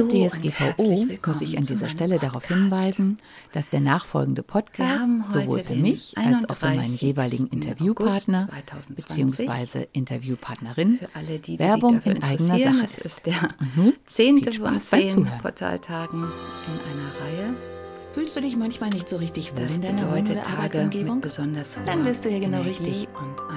Laut DSGVO muss ich an dieser Stelle darauf hinweisen, dass der nachfolgende Podcast sowohl für mich als auch für meinen jeweiligen Interviewpartner bzw. Interviewpartnerin Werbung in eigener Sache ist. ist der mhm. zehnte von zehn Portaltagen in einer Reihe. Fühlst du dich manchmal nicht so richtig wohl das in deiner Wohn- oder Arbeitsumgebung? Besonders Dann bist du hier genau richtig.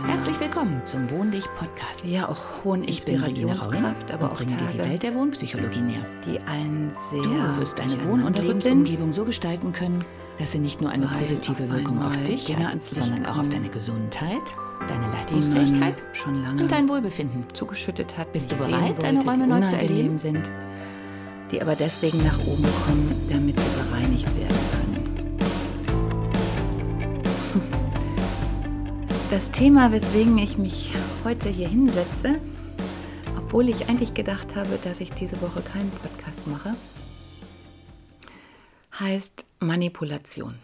Herzlich willkommen zum Wohndich Podcast. Ja, auch hohen Inspirationskraft, aber auch bringe dir die Welt der Wohnpsychologie näher. Die einen sehr Du wirst deine Wohn- und Lebensumgebung so gestalten können, dass sie nicht nur eine positive Wirkung auf dich hat, sondern auch auf deine Gesundheit, deine Leistungsfähigkeit schon lange und dein Wohlbefinden zugeschüttet hat. Bist du bereit, deine Räume neu zu erleben? Sind, die aber deswegen nach oben kommen, damit sie bereinigt werden können. Das Thema, weswegen ich mich heute hier hinsetze, obwohl ich eigentlich gedacht habe, dass ich diese Woche keinen Podcast mache, heißt Manipulation.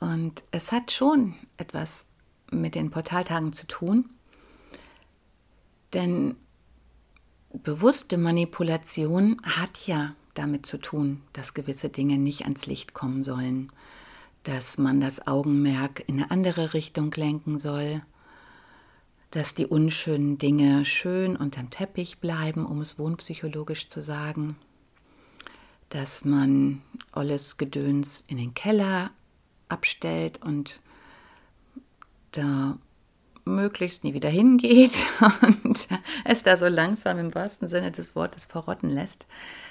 Und es hat schon etwas mit den Portaltagen zu tun, denn bewusste Manipulation hat ja damit zu tun, dass gewisse Dinge nicht ans Licht kommen sollen, dass man das Augenmerk in eine andere Richtung lenken soll, dass die unschönen Dinge schön unterm Teppich bleiben, um es wohnpsychologisch zu sagen, dass man alles Gedöns in den Keller abstellt und da möglichst nie wieder hingeht und es da so langsam im wahrsten Sinne des Wortes verrotten lässt,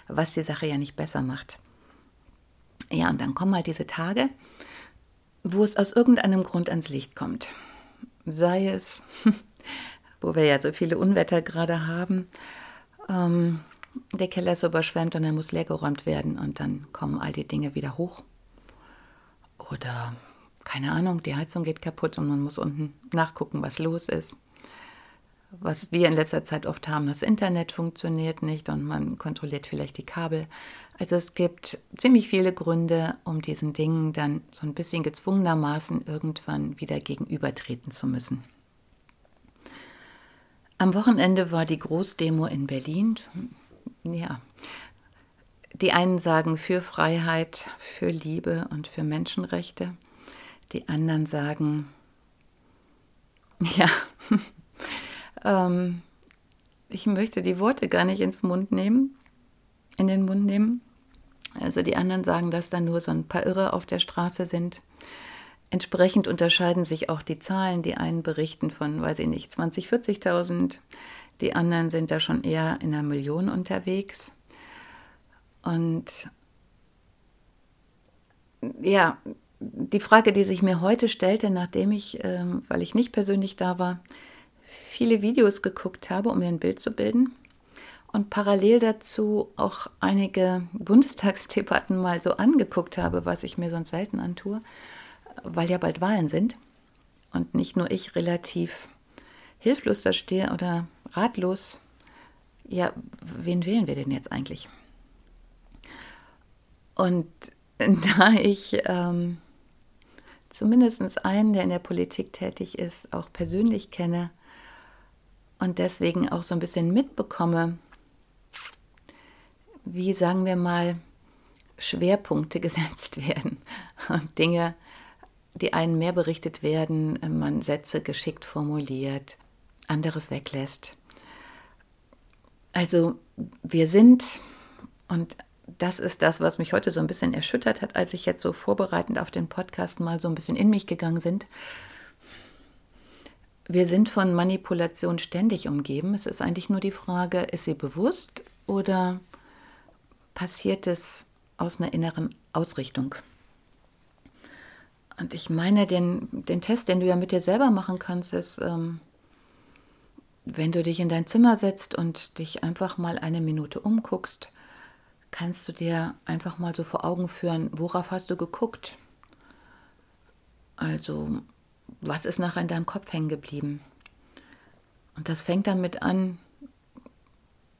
was die Sache ja nicht besser macht. Ja, und dann kommen halt diese Tage, wo es aus irgendeinem Grund ans Licht kommt. Sei es, wo wir ja so viele Unwetter gerade haben, ähm, der Keller ist überschwemmt und er muss leergeräumt werden und dann kommen all die Dinge wieder hoch. Oder keine Ahnung, die Heizung geht kaputt und man muss unten nachgucken, was los ist. Was wir in letzter Zeit oft haben, das Internet funktioniert nicht und man kontrolliert vielleicht die Kabel. Also es gibt ziemlich viele Gründe, um diesen Dingen dann so ein bisschen gezwungenermaßen irgendwann wieder gegenübertreten zu müssen. Am Wochenende war die Großdemo in Berlin. Ja, die einen sagen für Freiheit, für Liebe und für Menschenrechte. Die anderen sagen, ja, ähm, ich möchte die Worte gar nicht ins Mund nehmen, in den Mund nehmen. Also die anderen sagen, dass da nur so ein paar Irre auf der Straße sind. Entsprechend unterscheiden sich auch die Zahlen. Die einen berichten von, weiß ich nicht, 20, 40.000. Die anderen sind da schon eher in einer Million unterwegs. Und ja, die Frage, die sich mir heute stellte, nachdem ich, ähm, weil ich nicht persönlich da war, viele Videos geguckt habe, um mir ein Bild zu bilden und parallel dazu auch einige Bundestagsdebatten mal so angeguckt habe, was ich mir sonst selten antue, weil ja bald Wahlen sind und nicht nur ich relativ hilflos da stehe oder ratlos. Ja, wen wählen wir denn jetzt eigentlich? Und da ich ähm, zumindest einen, der in der Politik tätig ist, auch persönlich kenne und deswegen auch so ein bisschen mitbekomme, wie sagen wir mal, Schwerpunkte gesetzt werden und Dinge, die einen mehr berichtet werden, man Sätze geschickt formuliert, anderes weglässt. Also wir sind, und das ist das, was mich heute so ein bisschen erschüttert hat, als ich jetzt so vorbereitend auf den Podcast mal so ein bisschen in mich gegangen sind. Wir sind von Manipulation ständig umgeben. Es ist eigentlich nur die Frage, ist sie bewusst oder passiert es aus einer inneren Ausrichtung? Und ich meine, den, den Test, den du ja mit dir selber machen kannst, ist, ähm, wenn du dich in dein Zimmer setzt und dich einfach mal eine Minute umguckst, kannst du dir einfach mal so vor Augen führen, worauf hast du geguckt? Also, was ist nachher in deinem Kopf hängen geblieben? Und das fängt damit an,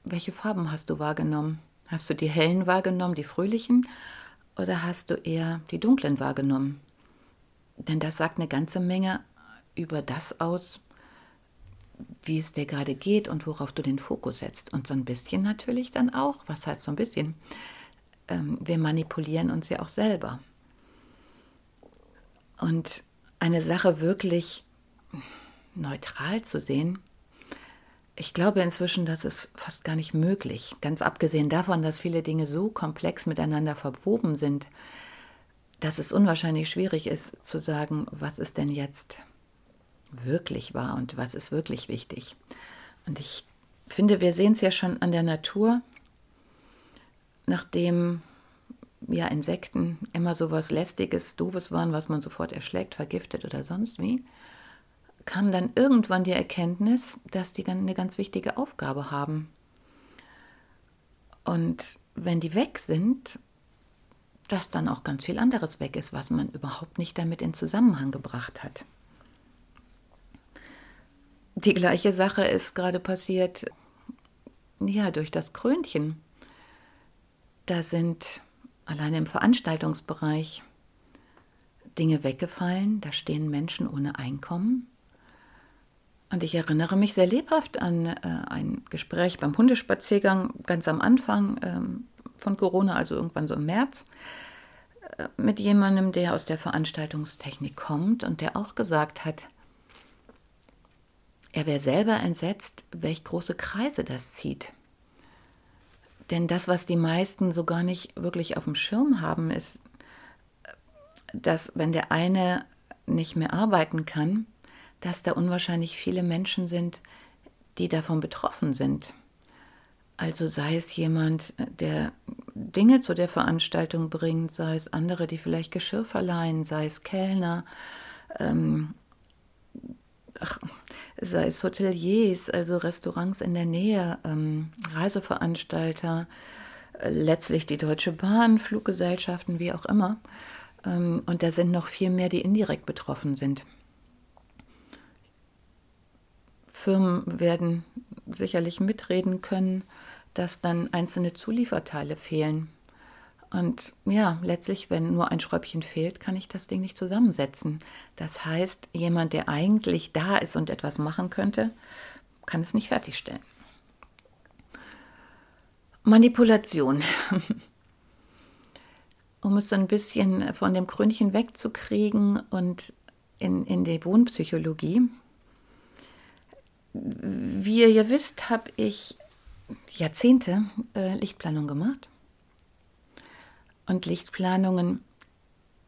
welche Farben hast du wahrgenommen? Hast du die hellen wahrgenommen, die fröhlichen, oder hast du eher die dunklen wahrgenommen? Denn das sagt eine ganze Menge über das aus, wie es dir gerade geht und worauf du den Fokus setzt. Und so ein bisschen natürlich dann auch, was heißt so ein bisschen? Ähm, wir manipulieren uns ja auch selber. Und eine Sache wirklich neutral zu sehen, ich glaube inzwischen, das ist fast gar nicht möglich. Ganz abgesehen davon, dass viele Dinge so komplex miteinander verwoben sind, dass es unwahrscheinlich schwierig ist zu sagen, was ist denn jetzt wirklich wahr und was ist wirklich wichtig. Und ich finde, wir sehen es ja schon an der Natur, nachdem ja Insekten immer so was lästiges, doofes waren, was man sofort erschlägt, vergiftet oder sonst wie, kam dann irgendwann die Erkenntnis, dass die eine ganz wichtige Aufgabe haben. Und wenn die weg sind, dass dann auch ganz viel anderes weg ist, was man überhaupt nicht damit in Zusammenhang gebracht hat. Die gleiche Sache ist gerade passiert, ja, durch das Krönchen. Da sind alleine im Veranstaltungsbereich Dinge weggefallen, da stehen Menschen ohne Einkommen. Und ich erinnere mich sehr lebhaft an äh, ein Gespräch beim Hundespaziergang ganz am Anfang ähm, von Corona, also irgendwann so im März, äh, mit jemandem, der aus der Veranstaltungstechnik kommt und der auch gesagt hat, er wäre selber entsetzt, welch große Kreise das zieht. Denn das, was die meisten so gar nicht wirklich auf dem Schirm haben, ist, dass wenn der eine nicht mehr arbeiten kann, dass da unwahrscheinlich viele Menschen sind, die davon betroffen sind. Also sei es jemand, der Dinge zu der Veranstaltung bringt, sei es andere, die vielleicht Geschirr verleihen, sei es Kellner, ähm, ach, sei es Hoteliers, also Restaurants in der Nähe, ähm, Reiseveranstalter, äh, letztlich die Deutsche Bahn, Fluggesellschaften, wie auch immer. Ähm, und da sind noch viel mehr, die indirekt betroffen sind. Firmen werden sicherlich mitreden können, dass dann einzelne Zulieferteile fehlen. Und ja, letztlich, wenn nur ein Schräubchen fehlt, kann ich das Ding nicht zusammensetzen. Das heißt, jemand, der eigentlich da ist und etwas machen könnte, kann es nicht fertigstellen. Manipulation. um es so ein bisschen von dem Krönchen wegzukriegen und in, in die Wohnpsychologie. Wie ihr ja wisst, habe ich Jahrzehnte äh, Lichtplanung gemacht und Lichtplanungen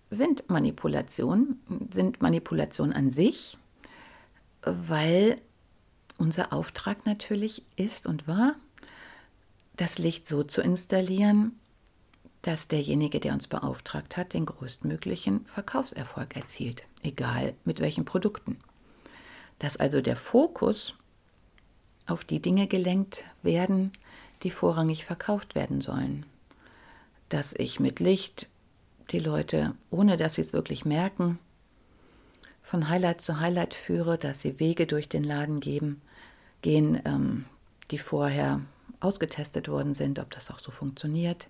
sind Manipulation, sind Manipulation an sich, weil unser Auftrag natürlich ist und war, das Licht so zu installieren, dass derjenige, der uns beauftragt hat, den größtmöglichen Verkaufserfolg erzielt, egal mit welchen Produkten. Dass also der Fokus auf die Dinge gelenkt werden, die vorrangig verkauft werden sollen dass ich mit Licht die Leute, ohne dass sie es wirklich merken, von Highlight zu Highlight führe, dass sie Wege durch den Laden geben, gehen, ähm, die vorher ausgetestet worden sind, ob das auch so funktioniert,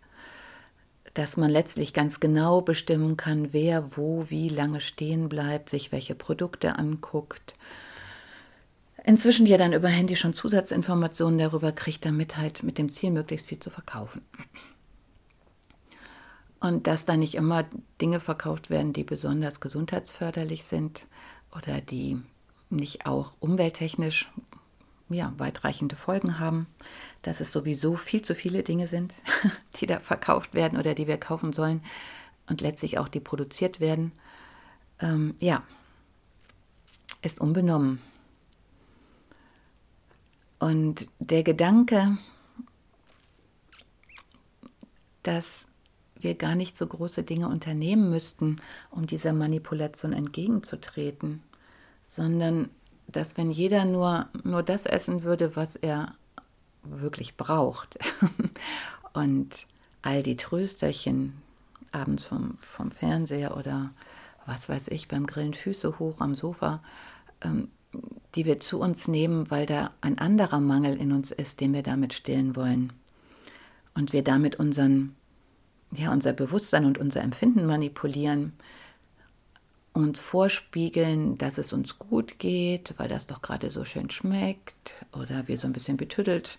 dass man letztlich ganz genau bestimmen kann, wer wo wie lange stehen bleibt, sich welche Produkte anguckt. Inzwischen ja dann über Handy schon Zusatzinformationen darüber kriegt, damit halt mit dem Ziel möglichst viel zu verkaufen. Und dass da nicht immer Dinge verkauft werden, die besonders gesundheitsförderlich sind oder die nicht auch umwelttechnisch ja, weitreichende Folgen haben, dass es sowieso viel zu viele Dinge sind, die da verkauft werden oder die wir kaufen sollen und letztlich auch die produziert werden. Ähm, ja, ist unbenommen. Und der Gedanke, dass wir gar nicht so große Dinge unternehmen müssten, um dieser Manipulation entgegenzutreten, sondern dass wenn jeder nur, nur das essen würde, was er wirklich braucht und all die Trösterchen abends vom, vom Fernseher oder was weiß ich, beim Grillen Füße hoch am Sofa, ähm, die wir zu uns nehmen, weil da ein anderer Mangel in uns ist, den wir damit stillen wollen. Und wir damit unseren ja, unser Bewusstsein und unser Empfinden manipulieren, uns vorspiegeln, dass es uns gut geht, weil das doch gerade so schön schmeckt oder wir so ein bisschen betüdelt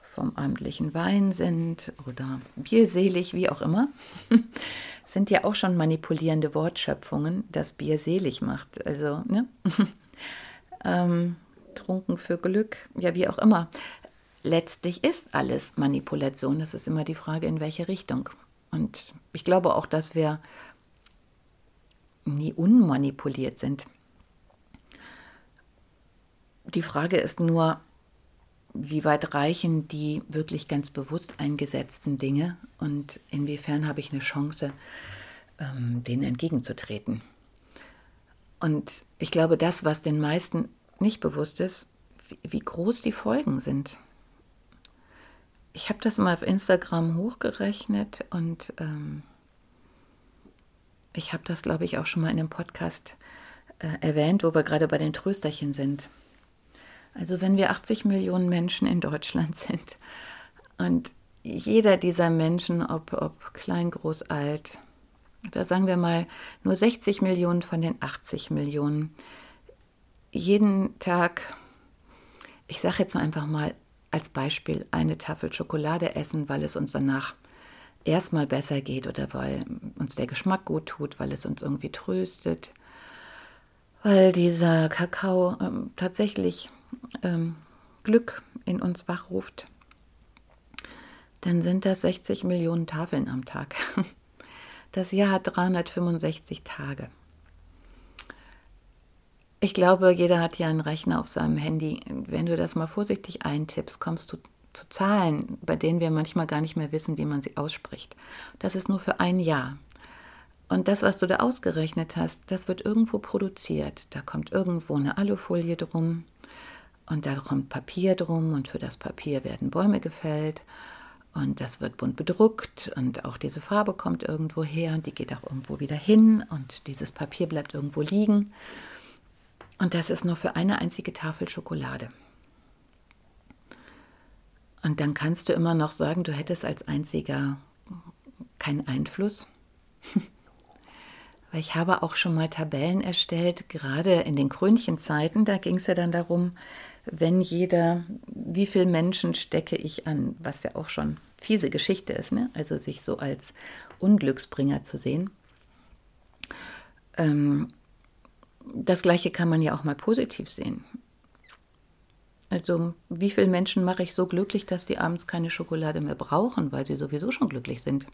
vom abendlichen Wein sind oder bierselig, wie auch immer, sind ja auch schon manipulierende Wortschöpfungen, das Bier selig macht. Also, ne? ähm, trunken für Glück, ja, wie auch immer. Letztlich ist alles Manipulation. Das ist immer die Frage, in welche Richtung. Und ich glaube auch, dass wir nie unmanipuliert sind. Die Frage ist nur, wie weit reichen die wirklich ganz bewusst eingesetzten Dinge und inwiefern habe ich eine Chance, ähm, denen entgegenzutreten. Und ich glaube, das, was den meisten nicht bewusst ist, wie, wie groß die Folgen sind. Ich habe das mal auf Instagram hochgerechnet und ähm, ich habe das, glaube ich, auch schon mal in einem Podcast äh, erwähnt, wo wir gerade bei den Trösterchen sind. Also wenn wir 80 Millionen Menschen in Deutschland sind und jeder dieser Menschen, ob, ob klein, groß, alt, da sagen wir mal nur 60 Millionen von den 80 Millionen, jeden Tag, ich sage jetzt mal einfach mal als Beispiel, eine Tafel Schokolade essen, weil es uns danach erstmal besser geht oder weil uns der Geschmack gut tut, weil es uns irgendwie tröstet, weil dieser Kakao ähm, tatsächlich ähm, Glück in uns wachruft, dann sind das 60 Millionen Tafeln am Tag. Das Jahr hat 365 Tage. Ich glaube, jeder hat ja einen Rechner auf seinem Handy. Wenn du das mal vorsichtig eintippst, kommst du zu Zahlen, bei denen wir manchmal gar nicht mehr wissen, wie man sie ausspricht. Das ist nur für ein Jahr. Und das, was du da ausgerechnet hast, das wird irgendwo produziert. Da kommt irgendwo eine Alufolie drum und da kommt Papier drum und für das Papier werden Bäume gefällt und das wird bunt bedruckt und auch diese Farbe kommt irgendwo her und die geht auch irgendwo wieder hin und dieses Papier bleibt irgendwo liegen. Und das ist nur für eine einzige Tafel Schokolade. Und dann kannst du immer noch sagen, du hättest als einziger keinen Einfluss. Weil ich habe auch schon mal Tabellen erstellt, gerade in den Krönchenzeiten, da ging es ja dann darum, wenn jeder, wie viele Menschen stecke ich an, was ja auch schon fiese Geschichte ist, ne? also sich so als Unglücksbringer zu sehen. Ähm, das gleiche kann man ja auch mal positiv sehen. Also wie viele Menschen mache ich so glücklich, dass die abends keine Schokolade mehr brauchen, weil sie sowieso schon glücklich sind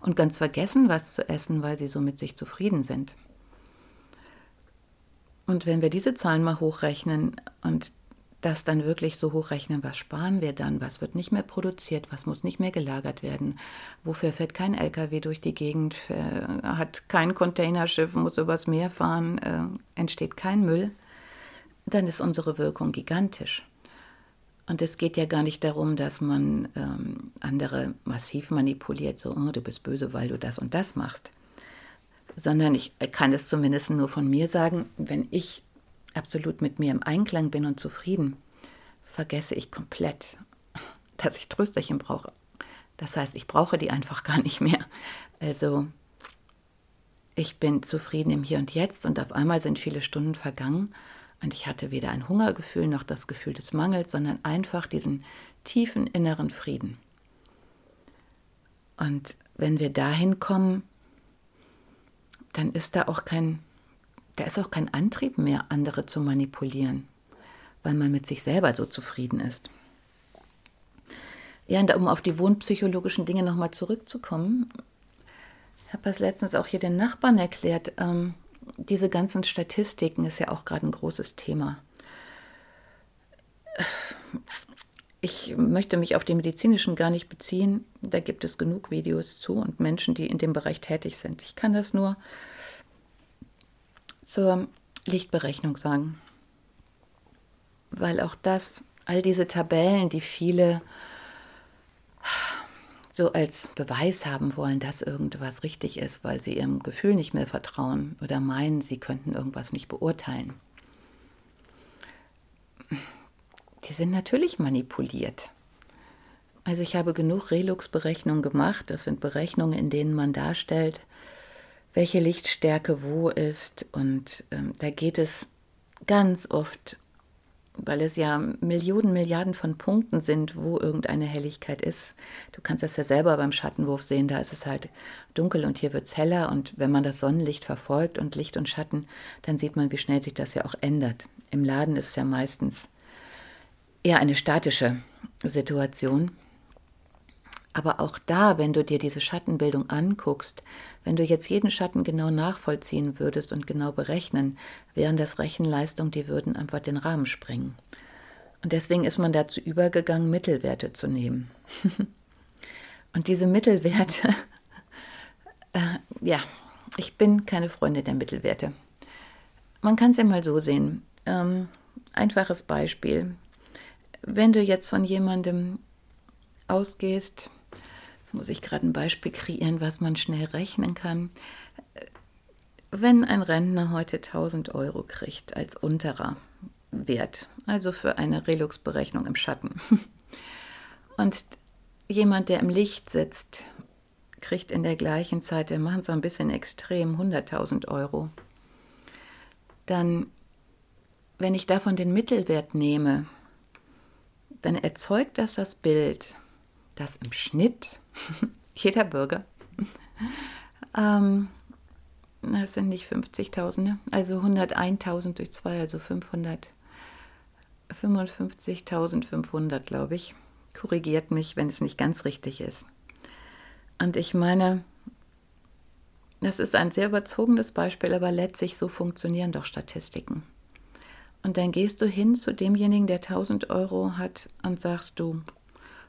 und ganz vergessen, was zu essen, weil sie so mit sich zufrieden sind. Und wenn wir diese Zahlen mal hochrechnen und das dann wirklich so hochrechnen, was sparen wir dann, was wird nicht mehr produziert, was muss nicht mehr gelagert werden, wofür fährt kein LKW durch die Gegend, äh, hat kein Containerschiff, muss übers Meer fahren, äh, entsteht kein Müll, dann ist unsere Wirkung gigantisch. Und es geht ja gar nicht darum, dass man ähm, andere massiv manipuliert, so, oh, du bist böse, weil du das und das machst. Sondern ich kann es zumindest nur von mir sagen, wenn ich absolut mit mir im Einklang bin und zufrieden, vergesse ich komplett, dass ich Trösterchen brauche. Das heißt, ich brauche die einfach gar nicht mehr. Also ich bin zufrieden im Hier und Jetzt und auf einmal sind viele Stunden vergangen und ich hatte weder ein Hungergefühl noch das Gefühl des Mangels, sondern einfach diesen tiefen inneren Frieden. Und wenn wir dahin kommen, dann ist da auch kein, da ist auch kein Antrieb mehr, andere zu manipulieren, weil man mit sich selber so zufrieden ist. Ja, und um auf die wohnpsychologischen Dinge nochmal zurückzukommen, ich habe das letztens auch hier den Nachbarn erklärt. Ähm, diese ganzen Statistiken ist ja auch gerade ein großes Thema. Ich möchte mich auf die medizinischen gar nicht beziehen. Da gibt es genug Videos zu und Menschen, die in dem Bereich tätig sind. Ich kann das nur zur Lichtberechnung sagen. Weil auch das, all diese Tabellen, die viele so als Beweis haben wollen, dass irgendwas richtig ist, weil sie ihrem Gefühl nicht mehr vertrauen oder meinen, sie könnten irgendwas nicht beurteilen. Die sind natürlich manipuliert. Also ich habe genug Relux-Berechnungen gemacht. Das sind Berechnungen, in denen man darstellt, welche Lichtstärke wo ist. Und ähm, da geht es ganz oft, weil es ja Millionen, Milliarden von Punkten sind, wo irgendeine Helligkeit ist. Du kannst das ja selber beim Schattenwurf sehen, da ist es halt dunkel und hier wird es heller. Und wenn man das Sonnenlicht verfolgt und Licht und Schatten, dann sieht man, wie schnell sich das ja auch ändert. Im Laden ist es ja meistens eher eine statische Situation. Aber auch da, wenn du dir diese Schattenbildung anguckst, wenn du jetzt jeden Schatten genau nachvollziehen würdest und genau berechnen, wären das Rechenleistungen, die würden einfach den Rahmen springen. Und deswegen ist man dazu übergegangen, Mittelwerte zu nehmen. und diese Mittelwerte, äh, ja, ich bin keine Freundin der Mittelwerte. Man kann es ja mal so sehen. Ähm, einfaches Beispiel. Wenn du jetzt von jemandem ausgehst, Jetzt muss ich gerade ein Beispiel kreieren, was man schnell rechnen kann. Wenn ein Rentner heute 1000 Euro kriegt als unterer Wert, also für eine Relux-Berechnung im Schatten, und jemand, der im Licht sitzt, kriegt in der gleichen Zeit, wir machen es ein bisschen extrem, 100.000 Euro, dann, wenn ich davon den Mittelwert nehme, dann erzeugt das das Bild, dass im Schnitt jeder Bürger, ähm, das sind nicht 50.000, ne? also 101.000 durch 2, also 555.500, glaube ich. Korrigiert mich, wenn es nicht ganz richtig ist. Und ich meine, das ist ein sehr überzogenes Beispiel, aber letztlich so funktionieren doch Statistiken. Und dann gehst du hin zu demjenigen, der 1000 Euro hat und sagst du,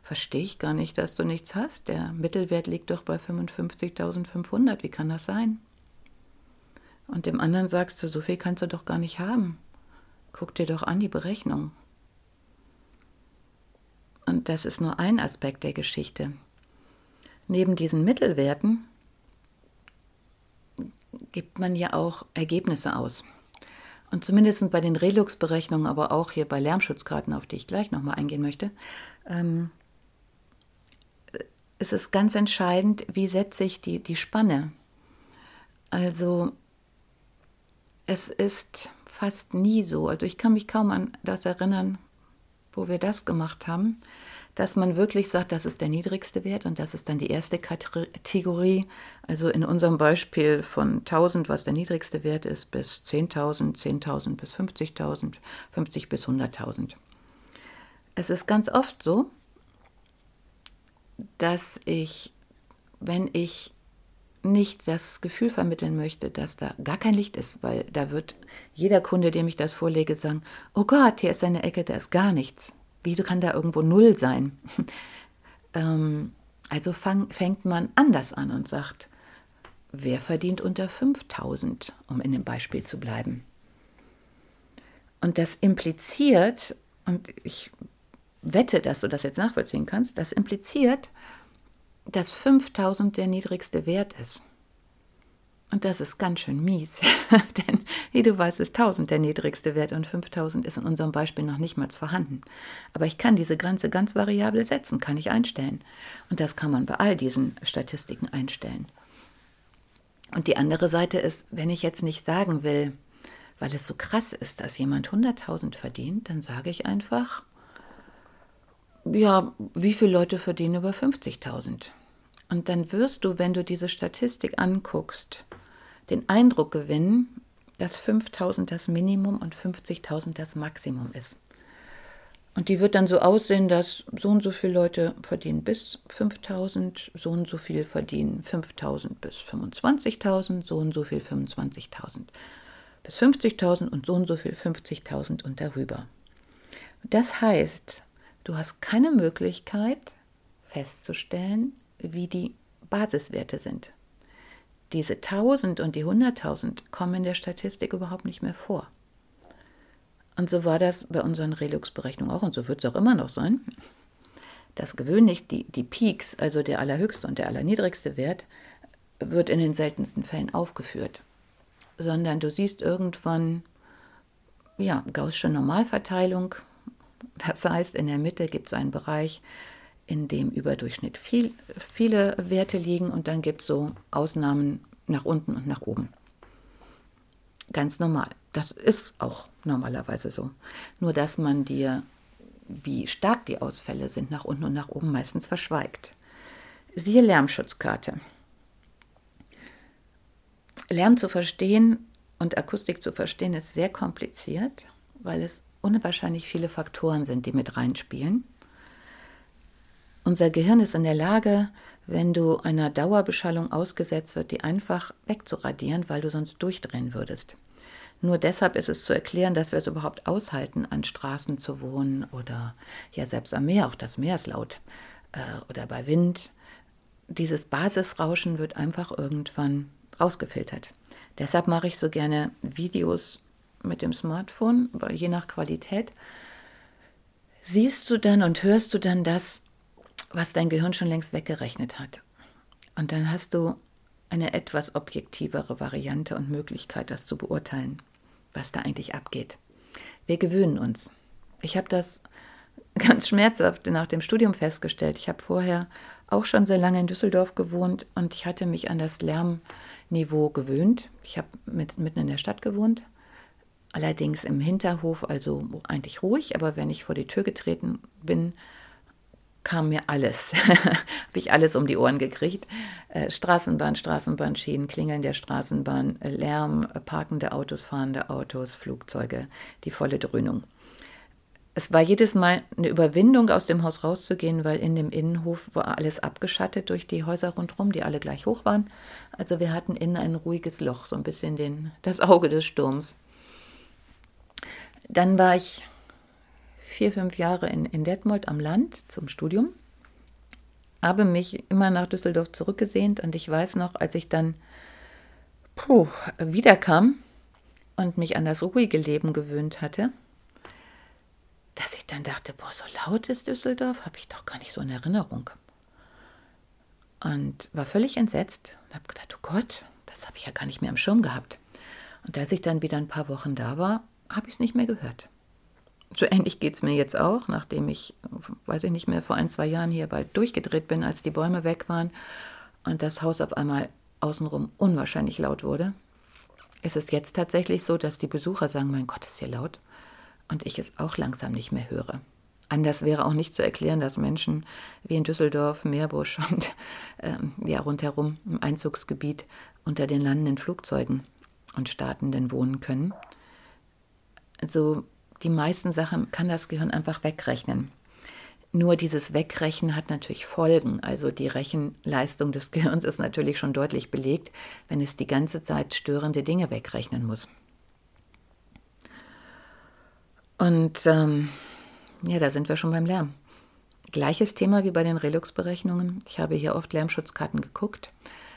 verstehe ich gar nicht, dass du nichts hast. Der Mittelwert liegt doch bei 55.500. Wie kann das sein? Und dem anderen sagst du, so viel kannst du doch gar nicht haben. Guck dir doch an die Berechnung. Und das ist nur ein Aspekt der Geschichte. Neben diesen Mittelwerten gibt man ja auch Ergebnisse aus. Und zumindest bei den Relux-Berechnungen, aber auch hier bei Lärmschutzkarten, auf die ich gleich nochmal eingehen möchte, ähm, ist es ganz entscheidend, wie setze ich die, die Spanne. Also es ist fast nie so, also ich kann mich kaum an das erinnern, wo wir das gemacht haben, dass man wirklich sagt, das ist der niedrigste Wert und das ist dann die erste Kategorie. Also in unserem Beispiel von 1000, was der niedrigste Wert ist, bis 10.000, 10.000 bis 50.000, 50 bis 100.000. Es ist ganz oft so, dass ich, wenn ich nicht das Gefühl vermitteln möchte, dass da gar kein Licht ist, weil da wird jeder Kunde, dem ich das vorlege, sagen, oh Gott, hier ist eine Ecke, da ist gar nichts. Wieso kann da irgendwo Null sein? ähm, also fang, fängt man anders an und sagt, wer verdient unter 5000, um in dem Beispiel zu bleiben? Und das impliziert, und ich wette, dass du das jetzt nachvollziehen kannst, das impliziert, dass 5000 der niedrigste Wert ist. Und das ist ganz schön mies, denn wie du weißt, ist 1000 der niedrigste Wert und 5000 ist in unserem Beispiel noch nicht mal vorhanden. Aber ich kann diese Grenze ganz variabel setzen, kann ich einstellen. Und das kann man bei all diesen Statistiken einstellen. Und die andere Seite ist, wenn ich jetzt nicht sagen will, weil es so krass ist, dass jemand 100.000 verdient, dann sage ich einfach, ja, wie viele Leute verdienen über 50.000? Und dann wirst du, wenn du diese Statistik anguckst, den Eindruck gewinnen, dass 5.000 das Minimum und 50.000 das Maximum ist. Und die wird dann so aussehen, dass so und so viele Leute verdienen bis 5.000, so und so viel verdienen 5.000 bis 25.000, so und so viel 25.000 bis 50.000 und so und so viel 50.000 und darüber. Das heißt, Du hast keine Möglichkeit festzustellen, wie die Basiswerte sind. Diese 1000 und die 100.000 kommen in der Statistik überhaupt nicht mehr vor. Und so war das bei unseren Relux-Berechnungen auch und so wird es auch immer noch sein, dass gewöhnlich die, die Peaks, also der allerhöchste und der allerniedrigste Wert, wird in den seltensten Fällen aufgeführt, sondern du siehst irgendwann, ja, gaußsche Normalverteilung, das heißt, in der Mitte gibt es einen Bereich, in dem überdurchschnitt viel, viele Werte liegen und dann gibt es so Ausnahmen nach unten und nach oben. Ganz normal. Das ist auch normalerweise so. Nur dass man dir, wie stark die Ausfälle sind, nach unten und nach oben meistens verschweigt. Siehe Lärmschutzkarte. Lärm zu verstehen und Akustik zu verstehen ist sehr kompliziert, weil es unwahrscheinlich viele Faktoren sind, die mit reinspielen. Unser Gehirn ist in der Lage, wenn du einer Dauerbeschallung ausgesetzt wird, die einfach wegzuradieren, weil du sonst durchdrehen würdest. Nur deshalb ist es zu erklären, dass wir es überhaupt aushalten, an Straßen zu wohnen oder ja selbst am Meer, auch das Meer ist laut äh, oder bei Wind. Dieses Basisrauschen wird einfach irgendwann rausgefiltert. Deshalb mache ich so gerne Videos mit dem Smartphone, weil je nach Qualität siehst du dann und hörst du dann das, was dein Gehirn schon längst weggerechnet hat. Und dann hast du eine etwas objektivere Variante und Möglichkeit, das zu beurteilen, was da eigentlich abgeht. Wir gewöhnen uns. Ich habe das ganz schmerzhaft nach dem Studium festgestellt. Ich habe vorher auch schon sehr lange in Düsseldorf gewohnt und ich hatte mich an das Lärmniveau gewöhnt. Ich habe mit, mitten in der Stadt gewohnt, allerdings im Hinterhof, also eigentlich ruhig, aber wenn ich vor die Tür getreten bin, kam mir alles, habe ich alles um die Ohren gekriegt. Äh, Straßenbahn, Straßenbahnschienen, Klingeln der Straßenbahn, äh, Lärm, äh, parkende Autos, fahrende Autos, Flugzeuge, die volle Dröhnung. Es war jedes Mal eine Überwindung, aus dem Haus rauszugehen, weil in dem Innenhof war alles abgeschattet durch die Häuser rundherum, die alle gleich hoch waren. Also wir hatten innen ein ruhiges Loch, so ein bisschen den, das Auge des Sturms. Dann war ich vier, fünf Jahre in, in Detmold am Land zum Studium, habe mich immer nach Düsseldorf zurückgesehnt und ich weiß noch, als ich dann puh, wiederkam und mich an das ruhige Leben gewöhnt hatte, dass ich dann dachte, boah, so laut ist Düsseldorf, habe ich doch gar nicht so in Erinnerung. Und war völlig entsetzt und habe gedacht, oh Gott, das habe ich ja gar nicht mehr im Schirm gehabt. Und als ich dann wieder ein paar Wochen da war, habe ich es nicht mehr gehört. So ähnlich geht es mir jetzt auch, nachdem ich, weiß ich nicht mehr, vor ein, zwei Jahren hier bald durchgedreht bin, als die Bäume weg waren und das Haus auf einmal außenrum unwahrscheinlich laut wurde. Es ist jetzt tatsächlich so, dass die Besucher sagen, mein Gott, ist hier laut und ich es auch langsam nicht mehr höre. Anders wäre auch nicht zu erklären, dass Menschen wie in Düsseldorf, Meerbusch und ähm, ja, rundherum im Einzugsgebiet unter den landenden Flugzeugen und Startenden wohnen können. Also die meisten Sachen kann das Gehirn einfach wegrechnen. Nur dieses Wegrechnen hat natürlich Folgen. Also die Rechenleistung des Gehirns ist natürlich schon deutlich belegt, wenn es die ganze Zeit störende Dinge wegrechnen muss. Und ähm, ja, da sind wir schon beim Lärm. Gleiches Thema wie bei den Relux-Berechnungen. Ich habe hier oft Lärmschutzkarten geguckt.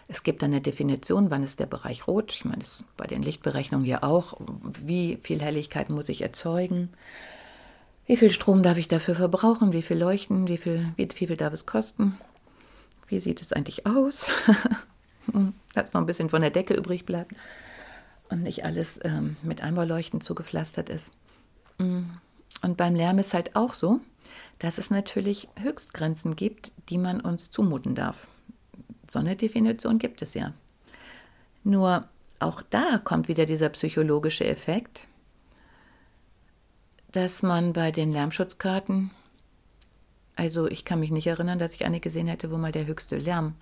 Es gibt eine Definition, wann ist der Bereich rot. Ich meine, das ist bei den Lichtberechnungen hier auch. Wie viel Helligkeit muss ich erzeugen? Wie viel Strom darf ich dafür verbrauchen? Wie viel leuchten? Wie viel, wie, wie viel darf es kosten? Wie sieht es eigentlich aus? Dass noch ein bisschen von der Decke übrig bleibt und nicht alles ähm, mit Einbauleuchten zugepflastert ist. Mm. Und beim Lärm ist halt auch so, dass es natürlich Höchstgrenzen gibt, die man uns zumuten darf. So eine Definition gibt es ja. Nur auch da kommt wieder dieser psychologische Effekt, dass man bei den Lärmschutzkarten, also ich kann mich nicht erinnern, dass ich eine gesehen hätte, wo mal der höchste Lärm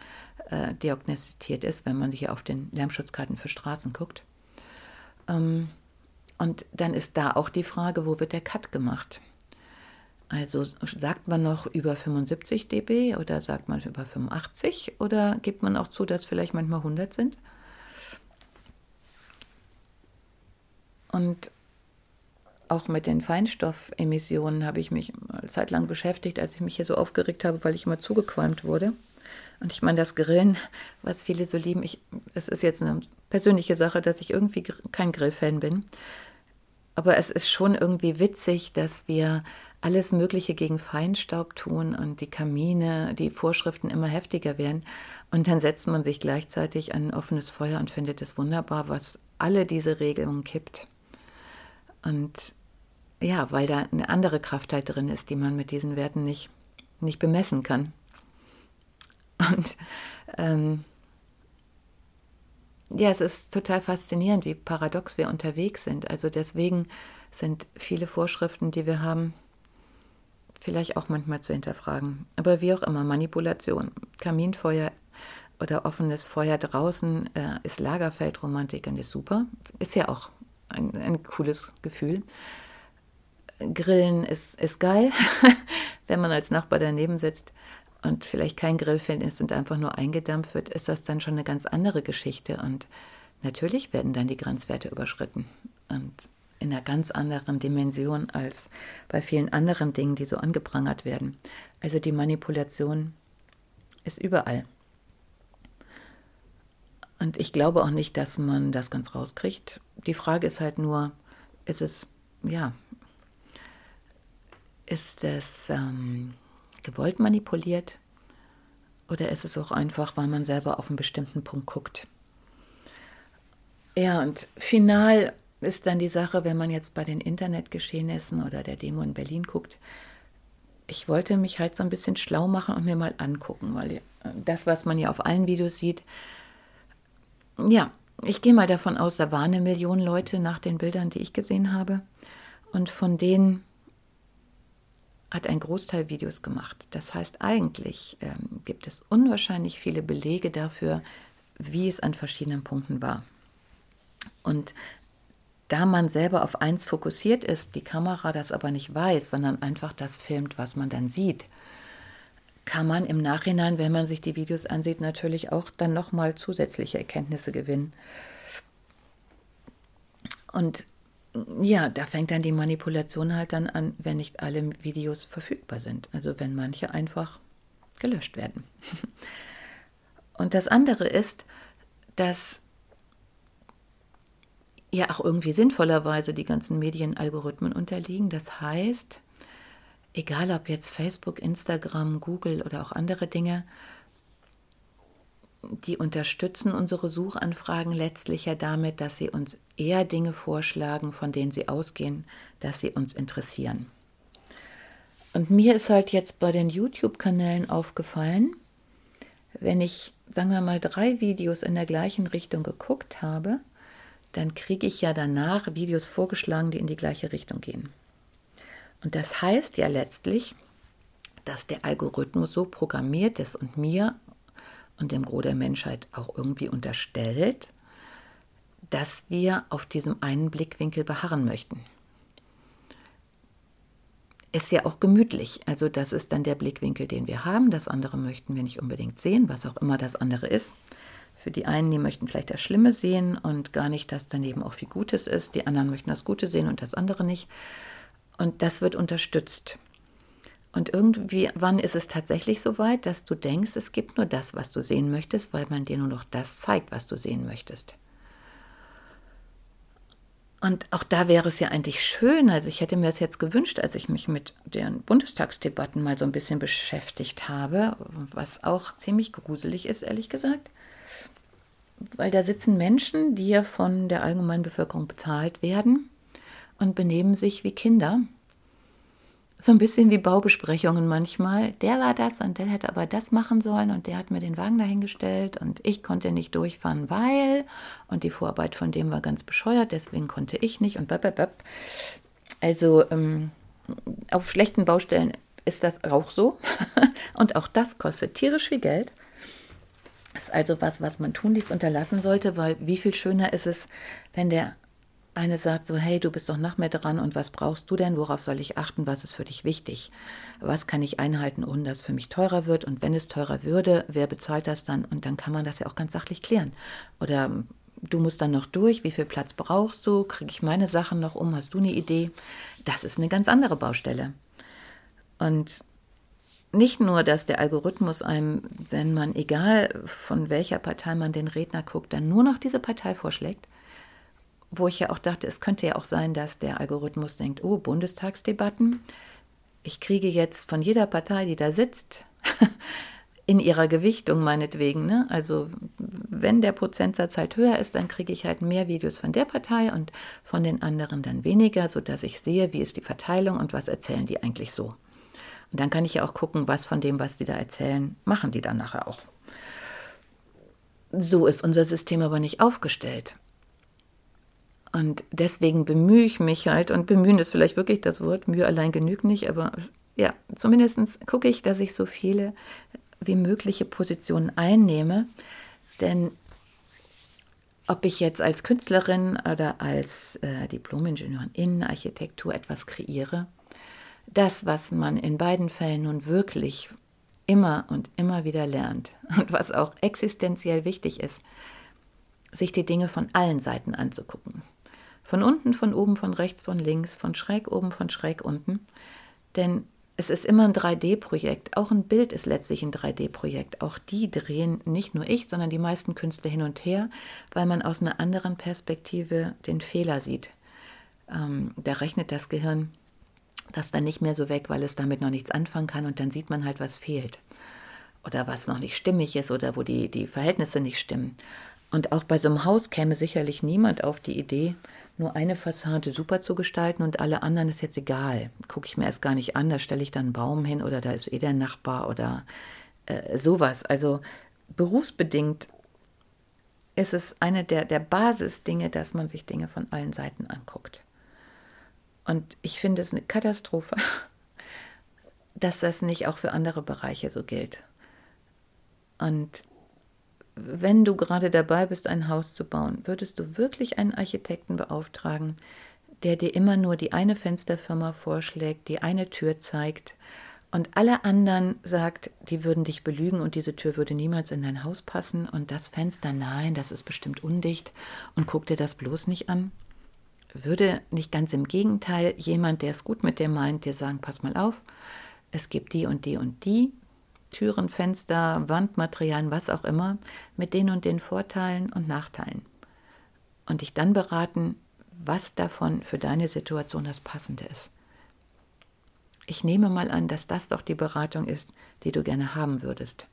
äh, diagnostiziert ist, wenn man hier auf den Lärmschutzkarten für Straßen guckt. Ähm, und dann ist da auch die Frage, wo wird der Cut gemacht? Also sagt man noch über 75 dB oder sagt man über 85 oder gibt man auch zu, dass vielleicht manchmal 100 sind? Und auch mit den Feinstoffemissionen habe ich mich eine Zeit lang beschäftigt, als ich mich hier so aufgeregt habe, weil ich immer zugequalmt wurde. Und ich meine, das Grillen, was viele so lieben, es ist jetzt eine persönliche Sache, dass ich irgendwie kein Grillfan bin. Aber es ist schon irgendwie witzig, dass wir alles Mögliche gegen Feinstaub tun und die Kamine, die Vorschriften immer heftiger werden. Und dann setzt man sich gleichzeitig an ein offenes Feuer und findet es wunderbar, was alle diese Regelungen kippt. Und ja, weil da eine andere Kraft halt drin ist, die man mit diesen Werten nicht, nicht bemessen kann. Und ähm, ja, es ist total faszinierend, wie paradox wir unterwegs sind. Also deswegen sind viele Vorschriften, die wir haben, vielleicht auch manchmal zu hinterfragen. Aber wie auch immer, Manipulation, Kaminfeuer oder offenes Feuer draußen äh, ist Lagerfeldromantik und ist super. Ist ja auch ein, ein cooles Gefühl. Grillen ist, ist geil, wenn man als Nachbar daneben sitzt und vielleicht kein Grillfan ist und einfach nur eingedampft wird, ist das dann schon eine ganz andere Geschichte. Und natürlich werden dann die Grenzwerte überschritten. Und in einer ganz anderen Dimension als bei vielen anderen Dingen, die so angeprangert werden. Also die Manipulation ist überall. Und ich glaube auch nicht, dass man das ganz rauskriegt. Die Frage ist halt nur, ist es, ja, ist es ähm, gewollt manipuliert oder ist es auch einfach, weil man selber auf einen bestimmten Punkt guckt? Ja, und final ist dann die Sache, wenn man jetzt bei den Internetgeschehnissen oder der Demo in Berlin guckt, ich wollte mich halt so ein bisschen schlau machen und mir mal angucken, weil das, was man ja auf allen Videos sieht, ja, ich gehe mal davon aus, da waren eine Million Leute nach den Bildern, die ich gesehen habe. Und von denen hat ein Großteil Videos gemacht. Das heißt, eigentlich ähm, gibt es unwahrscheinlich viele Belege dafür, wie es an verschiedenen Punkten war. Und da man selber auf eins fokussiert ist, die Kamera das aber nicht weiß, sondern einfach das filmt, was man dann sieht, kann man im Nachhinein, wenn man sich die Videos ansieht, natürlich auch dann nochmal zusätzliche Erkenntnisse gewinnen. Und ja, da fängt dann die Manipulation halt dann an, wenn nicht alle Videos verfügbar sind. Also wenn manche einfach gelöscht werden. Und das andere ist, dass ja auch irgendwie sinnvollerweise die ganzen Medienalgorithmen unterliegen. Das heißt, egal ob jetzt Facebook, Instagram, Google oder auch andere Dinge, die unterstützen unsere Suchanfragen letztlich ja damit, dass sie uns eher Dinge vorschlagen, von denen sie ausgehen, dass sie uns interessieren. Und mir ist halt jetzt bei den YouTube-Kanälen aufgefallen, wenn ich, sagen wir mal, drei Videos in der gleichen Richtung geguckt habe, dann kriege ich ja danach Videos vorgeschlagen, die in die gleiche Richtung gehen. Und das heißt ja letztlich, dass der Algorithmus so programmiert ist und mir und dem Gros der Menschheit auch irgendwie unterstellt, dass wir auf diesem einen Blickwinkel beharren möchten. Ist ja auch gemütlich. Also das ist dann der Blickwinkel, den wir haben. Das andere möchten wir nicht unbedingt sehen, was auch immer das andere ist. Für die einen, die möchten vielleicht das Schlimme sehen und gar nicht, dass daneben auch viel Gutes ist. Die anderen möchten das Gute sehen und das andere nicht. Und das wird unterstützt. Und irgendwie, wann ist es tatsächlich so weit, dass du denkst, es gibt nur das, was du sehen möchtest, weil man dir nur noch das zeigt, was du sehen möchtest? Und auch da wäre es ja eigentlich schön, also ich hätte mir das jetzt gewünscht, als ich mich mit den Bundestagsdebatten mal so ein bisschen beschäftigt habe, was auch ziemlich gruselig ist, ehrlich gesagt. Weil da sitzen Menschen, die ja von der allgemeinen Bevölkerung bezahlt werden und benehmen sich wie Kinder so ein bisschen wie Baubesprechungen manchmal. Der war das und der hätte aber das machen sollen und der hat mir den Wagen dahingestellt und ich konnte nicht durchfahren, weil und die Vorarbeit von dem war ganz bescheuert, deswegen konnte ich nicht und blablabla. Also ähm, auf schlechten Baustellen ist das auch so und auch das kostet tierisch viel Geld. Ist also was, was man tunlichst unterlassen sollte, weil wie viel schöner ist es, wenn der eine sagt so, hey, du bist doch nach mir dran und was brauchst du denn? Worauf soll ich achten? Was ist für dich wichtig? Was kann ich einhalten, ohne dass es für mich teurer wird? Und wenn es teurer würde, wer bezahlt das dann? Und dann kann man das ja auch ganz sachlich klären. Oder du musst dann noch durch, wie viel Platz brauchst du? Kriege ich meine Sachen noch um? Hast du eine Idee? Das ist eine ganz andere Baustelle. Und nicht nur, dass der Algorithmus einem, wenn man, egal von welcher Partei man den Redner guckt, dann nur noch diese Partei vorschlägt, wo ich ja auch dachte, es könnte ja auch sein, dass der Algorithmus denkt, oh, Bundestagsdebatten, ich kriege jetzt von jeder Partei, die da sitzt, in ihrer Gewichtung meinetwegen, ne? also wenn der Prozentsatz halt höher ist, dann kriege ich halt mehr Videos von der Partei und von den anderen dann weniger, sodass ich sehe, wie ist die Verteilung und was erzählen die eigentlich so. Und dann kann ich ja auch gucken, was von dem, was die da erzählen, machen die dann nachher auch. So ist unser System aber nicht aufgestellt. Und deswegen bemühe ich mich halt, und bemühen ist vielleicht wirklich das Wort, Mühe allein genügt nicht, aber ja, zumindest gucke ich, dass ich so viele wie mögliche Positionen einnehme. Denn ob ich jetzt als Künstlerin oder als äh, Diplom-Ingenieurin in Architektur etwas kreiere, das, was man in beiden Fällen nun wirklich immer und immer wieder lernt und was auch existenziell wichtig ist, sich die Dinge von allen Seiten anzugucken. Von unten, von oben, von rechts, von links, von schräg oben, von schräg unten. Denn es ist immer ein 3D-Projekt. Auch ein Bild ist letztlich ein 3D-Projekt. Auch die drehen nicht nur ich, sondern die meisten Künstler hin und her, weil man aus einer anderen Perspektive den Fehler sieht. Ähm, da rechnet das Gehirn das dann nicht mehr so weg, weil es damit noch nichts anfangen kann und dann sieht man halt, was fehlt. Oder was noch nicht stimmig ist oder wo die, die Verhältnisse nicht stimmen. Und auch bei so einem Haus käme sicherlich niemand auf die Idee, nur eine Fassade super zu gestalten und alle anderen ist jetzt egal. Gucke ich mir erst gar nicht an, da stelle ich dann einen Baum hin oder da ist eh der Nachbar oder äh, sowas. Also berufsbedingt ist es eine der, der Basisdinge, dass man sich Dinge von allen Seiten anguckt. Und ich finde es eine Katastrophe, dass das nicht auch für andere Bereiche so gilt. Und wenn du gerade dabei bist, ein Haus zu bauen, würdest du wirklich einen Architekten beauftragen, der dir immer nur die eine Fensterfirma vorschlägt, die eine Tür zeigt und alle anderen sagt, die würden dich belügen und diese Tür würde niemals in dein Haus passen und das Fenster, nein, das ist bestimmt undicht und guck dir das bloß nicht an? Würde nicht ganz im Gegenteil jemand, der es gut mit dir meint, dir sagen, pass mal auf, es gibt die und die und die Türen, Fenster, Wandmaterialien, was auch immer, mit den und den Vorteilen und Nachteilen. Und dich dann beraten, was davon für deine Situation das Passende ist. Ich nehme mal an, dass das doch die Beratung ist, die du gerne haben würdest.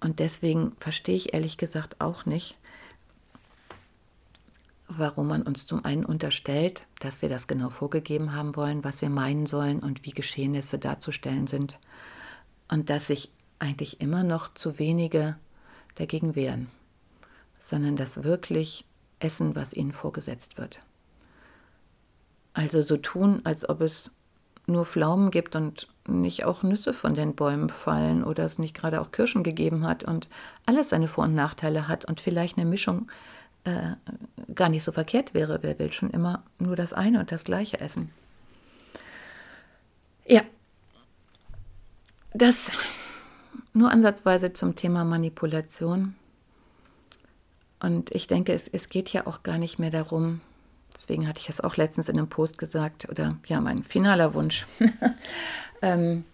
Und deswegen verstehe ich ehrlich gesagt auch nicht, warum man uns zum einen unterstellt, dass wir das genau vorgegeben haben wollen, was wir meinen sollen und wie Geschehnisse darzustellen sind und dass sich eigentlich immer noch zu wenige dagegen wehren, sondern das wirklich essen, was ihnen vorgesetzt wird. Also so tun, als ob es nur Pflaumen gibt und nicht auch Nüsse von den Bäumen fallen oder es nicht gerade auch Kirschen gegeben hat und alles seine Vor- und Nachteile hat und vielleicht eine Mischung äh, gar nicht so verkehrt wäre. Wer will schon immer nur das eine und das gleiche essen? Ja, das nur ansatzweise zum Thema Manipulation. Und ich denke, es, es geht ja auch gar nicht mehr darum, deswegen hatte ich es auch letztens in einem Post gesagt, oder ja, mein finaler Wunsch. ähm,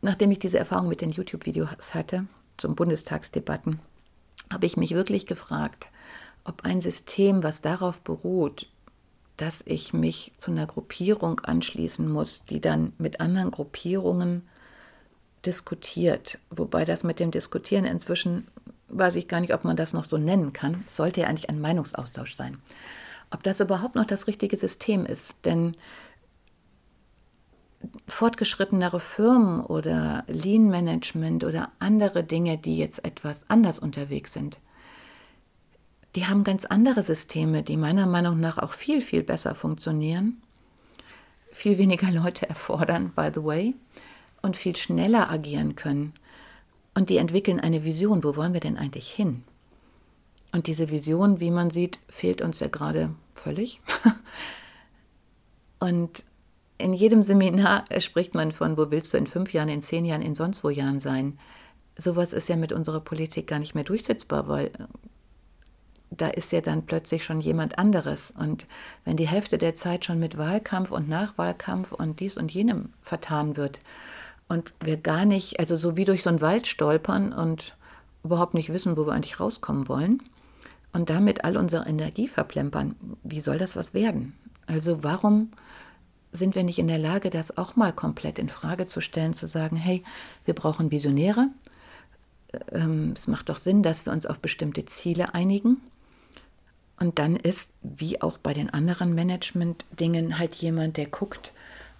nachdem ich diese Erfahrung mit den YouTube-Videos hatte, zum Bundestagsdebatten, habe ich mich wirklich gefragt, ob ein System, was darauf beruht, dass ich mich zu einer Gruppierung anschließen muss, die dann mit anderen Gruppierungen diskutiert. Wobei das mit dem Diskutieren inzwischen, weiß ich gar nicht, ob man das noch so nennen kann, sollte ja eigentlich ein Meinungsaustausch sein. Ob das überhaupt noch das richtige System ist, denn fortgeschrittenere Firmen oder Lean Management oder andere Dinge, die jetzt etwas anders unterwegs sind, die haben ganz andere Systeme, die meiner Meinung nach auch viel, viel besser funktionieren, viel weniger Leute erfordern, by the way, und viel schneller agieren können. Und die entwickeln eine Vision, wo wollen wir denn eigentlich hin? Und diese Vision, wie man sieht, fehlt uns ja gerade völlig. und in jedem Seminar spricht man von, wo willst du in fünf Jahren, in zehn Jahren, in sonst wo Jahren sein. Sowas ist ja mit unserer Politik gar nicht mehr durchsetzbar, weil da ist ja dann plötzlich schon jemand anderes. Und wenn die Hälfte der Zeit schon mit Wahlkampf und Nachwahlkampf und dies und jenem vertan wird, und wir gar nicht, also so wie durch so einen Wald stolpern und überhaupt nicht wissen, wo wir eigentlich rauskommen wollen und damit all unsere Energie verplempern, wie soll das was werden? Also warum sind wir nicht in der Lage, das auch mal komplett in Frage zu stellen, zu sagen, hey, wir brauchen Visionäre. Ähm, es macht doch Sinn, dass wir uns auf bestimmte Ziele einigen. Und dann ist, wie auch bei den anderen Management-Dingen, halt jemand, der guckt,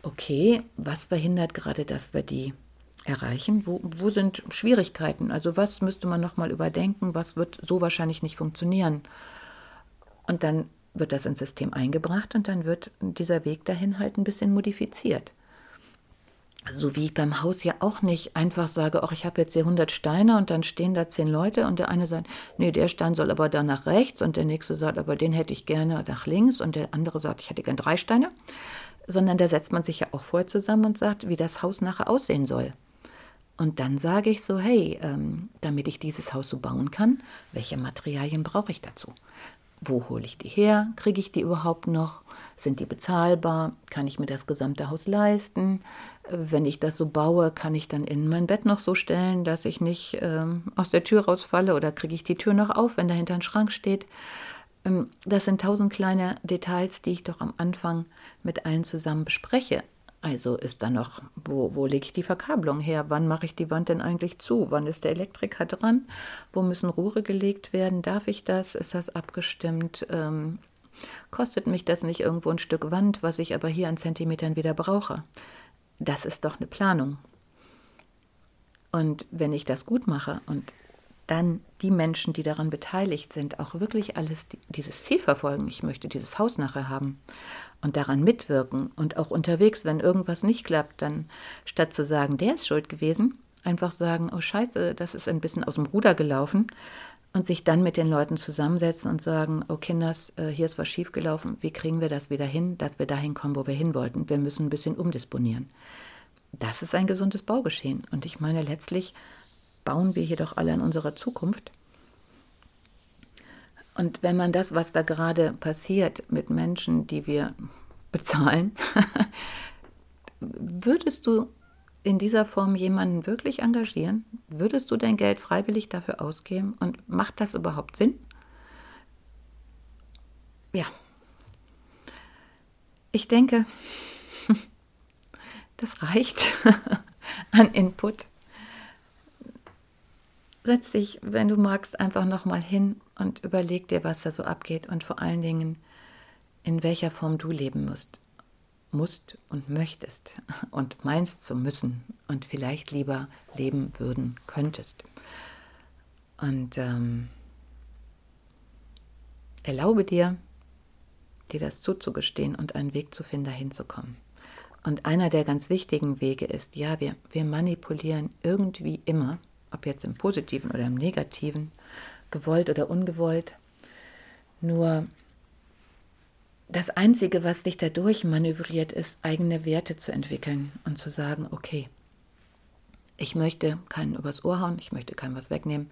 okay, was verhindert gerade, dass wir die erreichen? Wo, wo sind Schwierigkeiten? Also was müsste man nochmal überdenken? Was wird so wahrscheinlich nicht funktionieren? Und dann wird das ins System eingebracht und dann wird dieser Weg dahin halt ein bisschen modifiziert. So wie ich beim Haus ja auch nicht einfach sage, ach, ich habe jetzt hier 100 Steine und dann stehen da 10 Leute und der eine sagt, nee, der Stein soll aber da nach rechts und der nächste sagt, aber den hätte ich gerne nach links und der andere sagt, ich hätte gerne drei Steine. Sondern da setzt man sich ja auch vorher zusammen und sagt, wie das Haus nachher aussehen soll. Und dann sage ich so, hey, ähm, damit ich dieses Haus so bauen kann, welche Materialien brauche ich dazu? Wo hole ich die her? Kriege ich die überhaupt noch? Sind die bezahlbar? Kann ich mir das gesamte Haus leisten? Wenn ich das so baue, kann ich dann in mein Bett noch so stellen, dass ich nicht ähm, aus der Tür rausfalle oder kriege ich die Tür noch auf, wenn dahinter ein Schrank steht? Ähm, das sind tausend kleine Details, die ich doch am Anfang mit allen zusammen bespreche. Also ist da noch, wo, wo lege ich die Verkabelung her? Wann mache ich die Wand denn eigentlich zu? Wann ist der Elektriker dran? Wo müssen Rohre gelegt werden? Darf ich das? Ist das abgestimmt? Ähm, kostet mich das nicht irgendwo ein Stück Wand, was ich aber hier an Zentimetern wieder brauche? Das ist doch eine Planung. Und wenn ich das gut mache und dann die Menschen, die daran beteiligt sind, auch wirklich alles dieses Ziel verfolgen. Ich möchte dieses Haus nachher haben und daran mitwirken und auch unterwegs, wenn irgendwas nicht klappt, dann statt zu sagen, der ist schuld gewesen, einfach sagen, oh scheiße, das ist ein bisschen aus dem Ruder gelaufen und sich dann mit den Leuten zusammensetzen und sagen, oh Kinders, äh, hier ist was schiefgelaufen, wie kriegen wir das wieder hin, dass wir dahin kommen, wo wir hin wollten. Wir müssen ein bisschen umdisponieren. Das ist ein gesundes Baugeschehen. Und ich meine, letztlich bauen wir hier doch alle an unserer Zukunft. Und wenn man das, was da gerade passiert mit Menschen, die wir bezahlen, würdest du in dieser Form jemanden wirklich engagieren? Würdest du dein Geld freiwillig dafür ausgeben? Und macht das überhaupt Sinn? Ja. Ich denke, das reicht an Input setz dich, wenn du magst, einfach nochmal hin und überleg dir, was da so abgeht und vor allen Dingen, in welcher Form du leben musst, musst und möchtest und meinst zu müssen und vielleicht lieber leben würden könntest. Und ähm, erlaube dir, dir das zuzugestehen und einen Weg zu finden, dahin zu kommen. Und einer der ganz wichtigen Wege ist, ja, wir, wir manipulieren irgendwie immer ob jetzt im positiven oder im negativen, gewollt oder ungewollt. Nur das Einzige, was dich dadurch manövriert, ist, eigene Werte zu entwickeln und zu sagen, okay, ich möchte keinen übers Ohr hauen, ich möchte keinem was wegnehmen,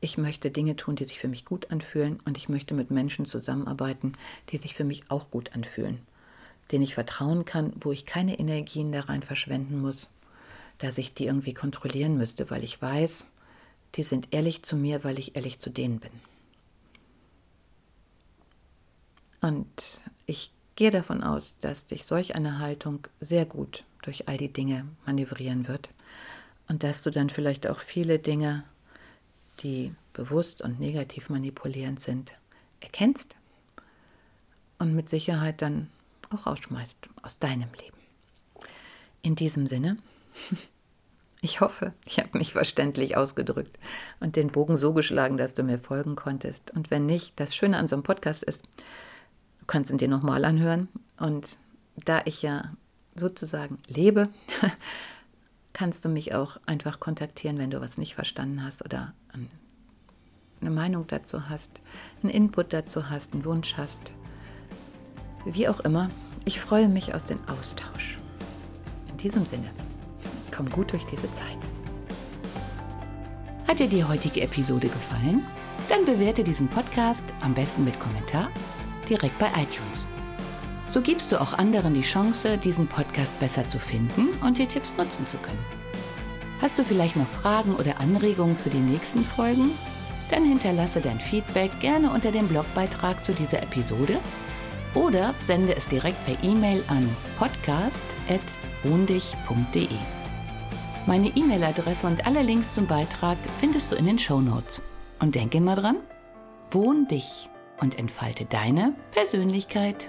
ich möchte Dinge tun, die sich für mich gut anfühlen und ich möchte mit Menschen zusammenarbeiten, die sich für mich auch gut anfühlen, denen ich vertrauen kann, wo ich keine Energien da rein verschwenden muss dass ich die irgendwie kontrollieren müsste, weil ich weiß, die sind ehrlich zu mir, weil ich ehrlich zu denen bin. Und ich gehe davon aus, dass sich solch eine Haltung sehr gut durch all die Dinge manövrieren wird und dass du dann vielleicht auch viele Dinge, die bewusst und negativ manipulierend sind, erkennst und mit Sicherheit dann auch rausschmeißt aus deinem Leben. In diesem Sinne, ich hoffe, ich habe mich verständlich ausgedrückt und den Bogen so geschlagen, dass du mir folgen konntest. Und wenn nicht, das Schöne an so einem Podcast ist, kannst ihn dir nochmal anhören. Und da ich ja sozusagen lebe, kannst du mich auch einfach kontaktieren, wenn du was nicht verstanden hast oder eine Meinung dazu hast, einen Input dazu hast, einen Wunsch hast. Wie auch immer, ich freue mich aus dem Austausch. In diesem Sinne komm gut durch diese Zeit. Hat dir die heutige Episode gefallen? Dann bewerte diesen Podcast am besten mit Kommentar direkt bei iTunes. So gibst du auch anderen die Chance, diesen Podcast besser zu finden und die Tipps nutzen zu können. Hast du vielleicht noch Fragen oder Anregungen für die nächsten Folgen? Dann hinterlasse dein Feedback gerne unter dem Blogbeitrag zu dieser Episode oder sende es direkt per E-Mail an podcast.wohndich.de. Meine E-Mail-Adresse und alle Links zum Beitrag findest du in den Show Notes. Und denke immer dran, wohn dich und entfalte deine Persönlichkeit.